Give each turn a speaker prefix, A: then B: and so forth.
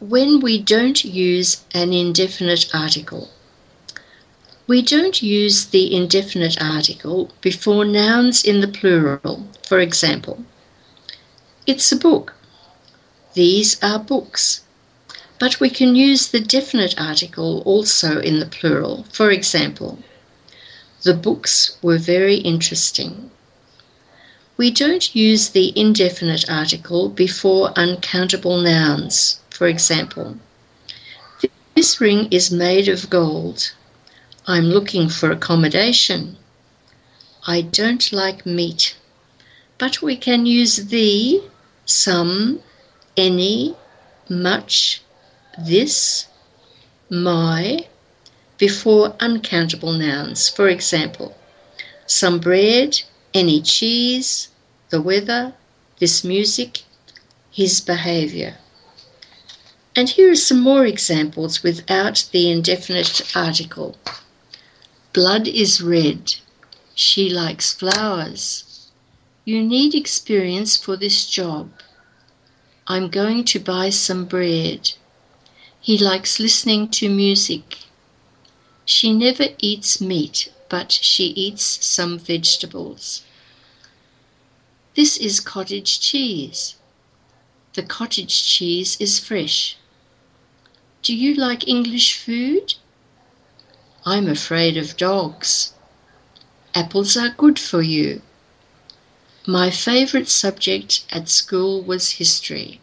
A: when we don't use an indefinite article. We don't use the indefinite article before nouns in the plural. For example, it's a book. These are books. But we can use the definite article also in the plural. For example, the books were very interesting. We don't use the indefinite article before uncountable nouns. For example, this ring is made of gold. I'm looking for accommodation. I don't like meat. But we can use the, some, any, much, this, my, before uncountable nouns. For example, some bread, any cheese, the weather, this music, his behaviour. And here are some more examples without the indefinite article. Blood is red. She likes flowers. You need experience for this job. I'm going to buy some bread. He likes listening to music. She never eats meat, but she eats some vegetables. This is cottage cheese. The cottage cheese is fresh. Do you like English food? I'm afraid of dogs. Apples are good for you. My favourite subject at school was history.